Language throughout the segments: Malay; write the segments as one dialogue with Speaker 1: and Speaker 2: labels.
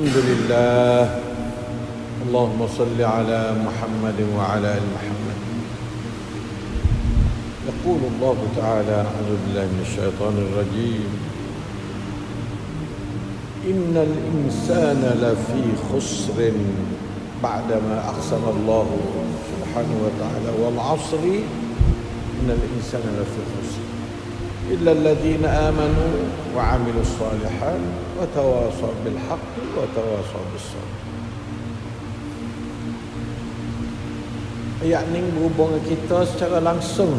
Speaker 1: الحمد لله. اللهم صل على محمد وعلى آل محمد. يقول الله تعالى أعوذ بالله من الشيطان الرجيم. إن الإنسان لفي خسر بعدما اقسم الله سبحانه وتعالى. والعصر إن الإنسان لفي خسر. إلا الذين آمنوا وعملوا الصالحات وتواصوا بالحق وتواصوا بالصبر Ayat ni berhubung dengan kita secara langsung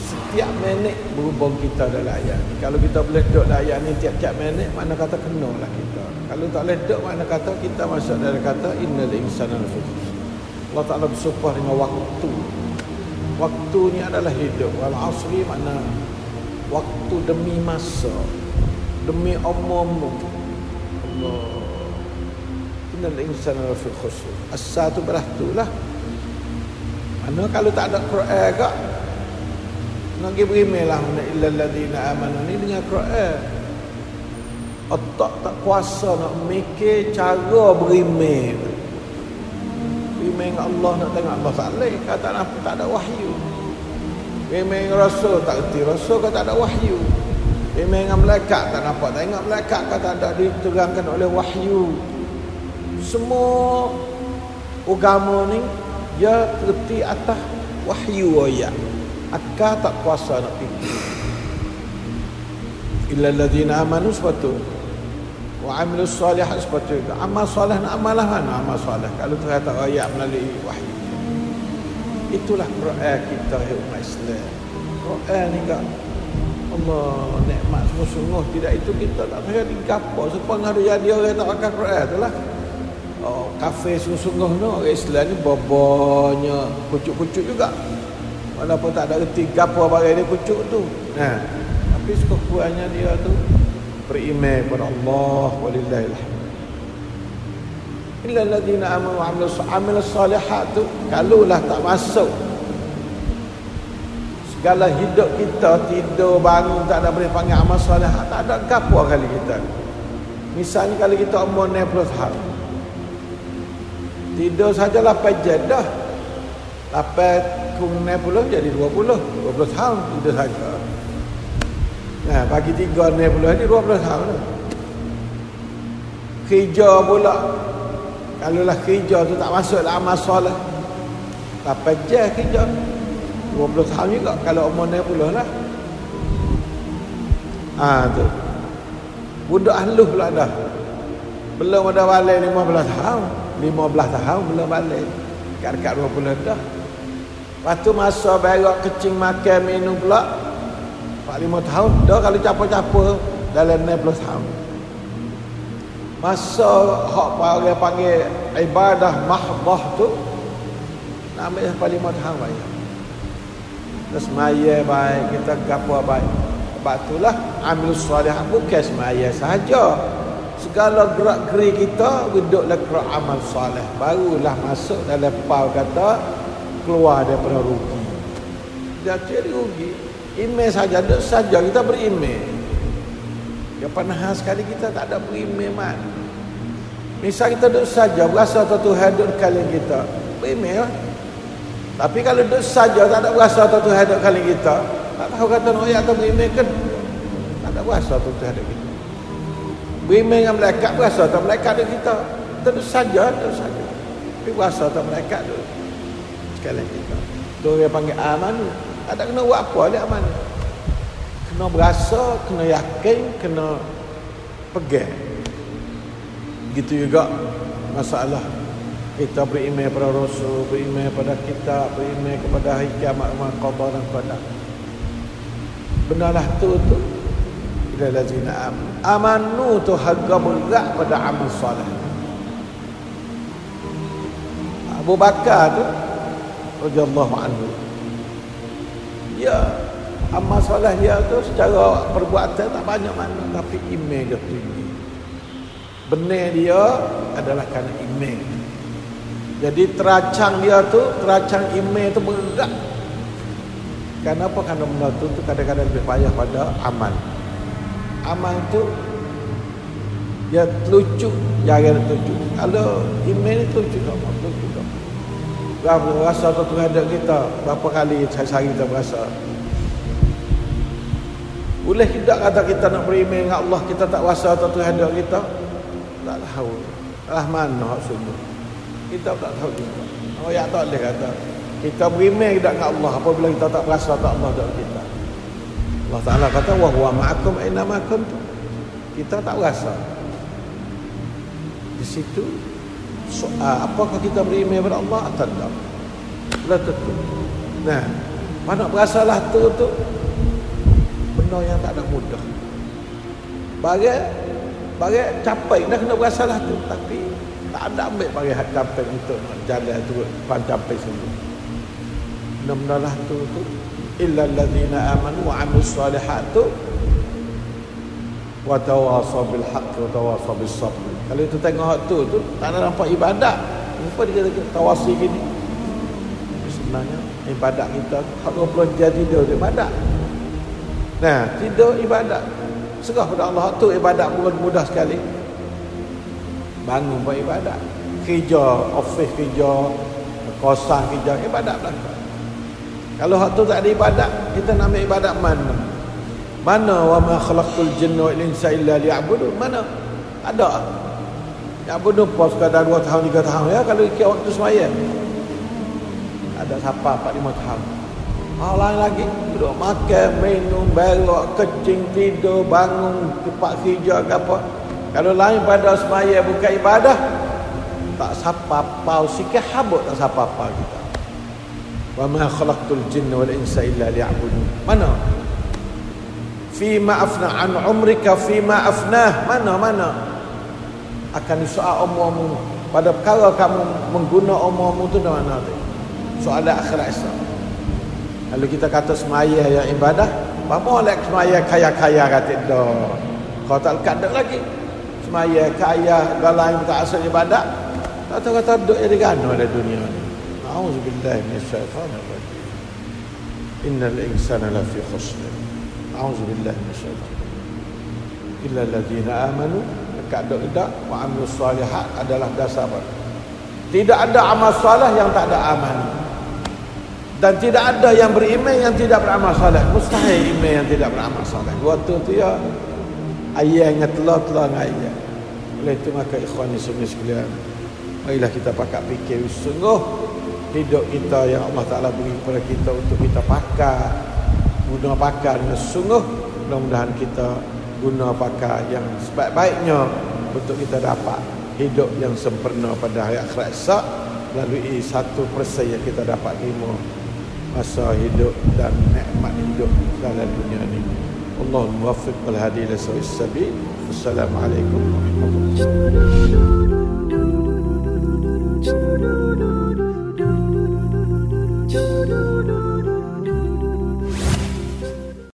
Speaker 1: Setiap minit berhubung kita dalam ayat ni Kalau kita boleh duduk dalam ayat ni tiap-tiap minit Mana kata kena lah kita Kalau tak boleh duduk mana kata kita masuk dalam kata Innal insana lafiqus Allah Ta'ala bersumpah dengan waktu Waktu ni adalah hidup Wal asri makna waktu demi masa demi umum Allah. Innal insana lafi khusr. Asa tu belah tu lah. Mana kalau tak ada Quran kak? Nak pergi lah mana illa alladhina amanu. Ni dengan Quran. Otak tak kuasa nak mikir cara berimeh. Berimeh dengan Allah nak tengok Allah kata apa tak ada wahyu Memang rasul tak erti rasul kata ada wahyu. Memang dengan malaikat tak nampak tak ingat malaikat kata ada diterangkan oleh wahyu. Semua agama ni dia terti atas wahyu ayat. Akal tak kuasa nak fikir. Illa alladzina amanu sepatu. Wa amilus salihat sepatu. Amal soleh nak amalah mana amal soleh. Kalau terkata ayat melalui wahyu. Itulah Quran kita umat Islam. Quran ni tak Allah nikmat sungguh-sungguh tidak itu kita tak kira digapo sepeng ada jadi orang tak pakai Quran tu lah. Oh, kafe sungguh-sungguh no orang Islam ni bobonya kucuk-kucuk juga. Walaupun tak ada reti gapo bagi dia kucuk tu. Nah, tapi sekurang-kurangnya dia tu beriman kepada Allah walillahilhamd illa alladhina amanu wa amilus salihat tu kalaulah tak masuk. Segala hidup kita tidur bangun tak ada boleh panggil amal salihat tak ada gapo kali kita. Misalnya kalau kita umur 60 tahun. Tidur saja 8 jam dah. 8 kung 60 jadi 20 20 tahun tidur saja. Nah bagi 3 60 ni 20 tahun. Kerja pula kalau lah kerja tu tak masuk dalam amal solat. Apa je kerja? 20 tahun juga kalau umur 60 lah. Ha tu. Budak ahluh pula dah. Belum ada balik 15 tahun. 15 tahun belum balik. Dekat-dekat 20 dah. Lepas tu masa berak kecing makan minum pula. 45 tahun. Dah kalau capur-capur dalam 60 tahun masa hak orang panggil ibadah mahdah tu namanya sampai lima tahun bayar kita semaya baik kita gapo baik. Sebab itulah ambil salih bukan semaya sahaja. Segala gerak geri kita duduklah gerak amal salih. Barulah masuk dalam pau kata keluar daripada rugi. Dia jadi rugi. Email saja duduk saja kita berimej yang pernah sekali kita tak ada berimeh mat. Misal kita duduk saja berasa tu Tuhan duduk kali kita. Berimeh lah. Tapi kalau duduk saja tak ada berasa tu Tuhan duduk kali kita. Tak tahu kata nak atau berimeh kan. Tak ada berasa tu Tuhan duduk kita. Berimeh dengan malaikat berasa tu malaikat duduk kita. Kita duduk saja, duduk saja. Tapi berasa tu malaikat duduk. Sekali kita. Tu yang panggil aman. Tak ada kena buat apa dia aman kena berasa, kena yakin, kena pegang. Gitu juga masalah kita beriman pada Rasul, beriman pada kita, beriman kepada hari kiamat, qada dan qadar. Benalah tu tu. Ila lazina am. Amanu tu harga berat pada amal soleh. Abu Bakar tu radhiyallahu anhu. Ya, amal soleh dia tu secara perbuatan tak banyak mana tapi iman dia tinggi benar dia adalah kerana iman jadi teracang dia tu teracang iman tu berat. Kenapa kerana benda tu, tu kadang-kadang lebih payah pada amal. Amal tu dia lucu jangan lucu kalau email itu lucu tak mau lucu tak berapa rasa tu ada kita? Berapa kali sehari kita berasa? Boleh tidak kata kita nak beriman dengan Allah kita tak rasa tu Tuhan ada kita tak tahu. Lah mana maksudnya kita tak tahu juga. Oh ya tak boleh kata kita beriman tidak dengan Allah? Apabila kita tak berasa tak Allah ada kita. Allah Ta'ala kata wa huwa ma'akum aina ma kita tak rasa. Di situ soal apakah kita beriman kepada Allah atau tidak lah tentu. Nah mana berasalah tu tu? Benda yang tak ada mudah. Bagi bagi capai nak kena berasalah tu. Tapi tak ada ambil hak capai untuk jalan tu pan capai sendiri benda lah tu tu. Illa allazina amanu wa amilus salihat tu wa tawasaw bil haqq wa tawasaw bis sabr kalau itu tengok tu tu tak ada nampak ibadat. Apa dia kata tawasi gini. Sebenarnya ibadat kita hak 20 jadi dia ibadat. Nah, tidur ibadat. Serah pada Allah tu ibadat pun mudah sekali. Bangun buat ibadat. Kerja, office kerja, kosan kerja, ibadat belaka. Kalau hak tu tak ada ibadat, kita nak ambil ibadat mana? Mana wa ma khalaqtul jinna wal insa illa liya'budun? Mana? Ada. Ya bunuh pos sekadar 2 tahun 3 tahun ya kalau ikut waktu semaya. Ada siapa 4 5 tahun. Hal lain lagi. Duduk makan, minum, berak, kecing, tidur, bangun Cepat kerja ke apa. Kalau lain pada semaya bukan ibadah. Tak sapa pau sikit habuk tak sapa apa kita. Wa ma khalaqtul jinna wal insa illa liya'budun. Mana? Fima afna an umrika fima afnah Mana, mana? Akan disoal umurmu. Pada perkara kamu mengguna umurmu tu mana tu? Soal akhirat Islam kalau kita kata semaya yang ibadah, apa oleh semaya kaya-kaya kata dah. Kau tak lekat lagi. Semaya kaya galai tak asal ibadah. Tak tahu kata duduk di gano ada dunia ni. Auzubillahi minasyaitanir rajim. Innal insana lafi khusr. Auzubillahi minasyaitanir Illa alladhina amanu dekat dok dak wa salihat adalah dasar. Tidak ada amal soleh yang tak ada amal dan tidak ada yang beriman yang tidak beramal soleh. Mustahil iman yang tidak beramal soleh. Waktu tu ya ayah yang telah-telah dengan ayah. Oleh itu maka ikhwan ni semua sekalian marilah kita pakai fikir. Sungguh hidup kita yang Allah Ta'ala beri kepada kita untuk kita pakai guna pakai dengan sungguh mudah-mudahan kita guna pakai yang sebaik-baiknya untuk kita dapat hidup yang sempurna pada hari akhirat esok. Melalui satu persen yang kita dapat terima masa hidup dan nikmat hidup dalam dunia ini. Allah muwaffiq wal hadi ila sabil. Assalamualaikum warahmatullahi wabarakatuh.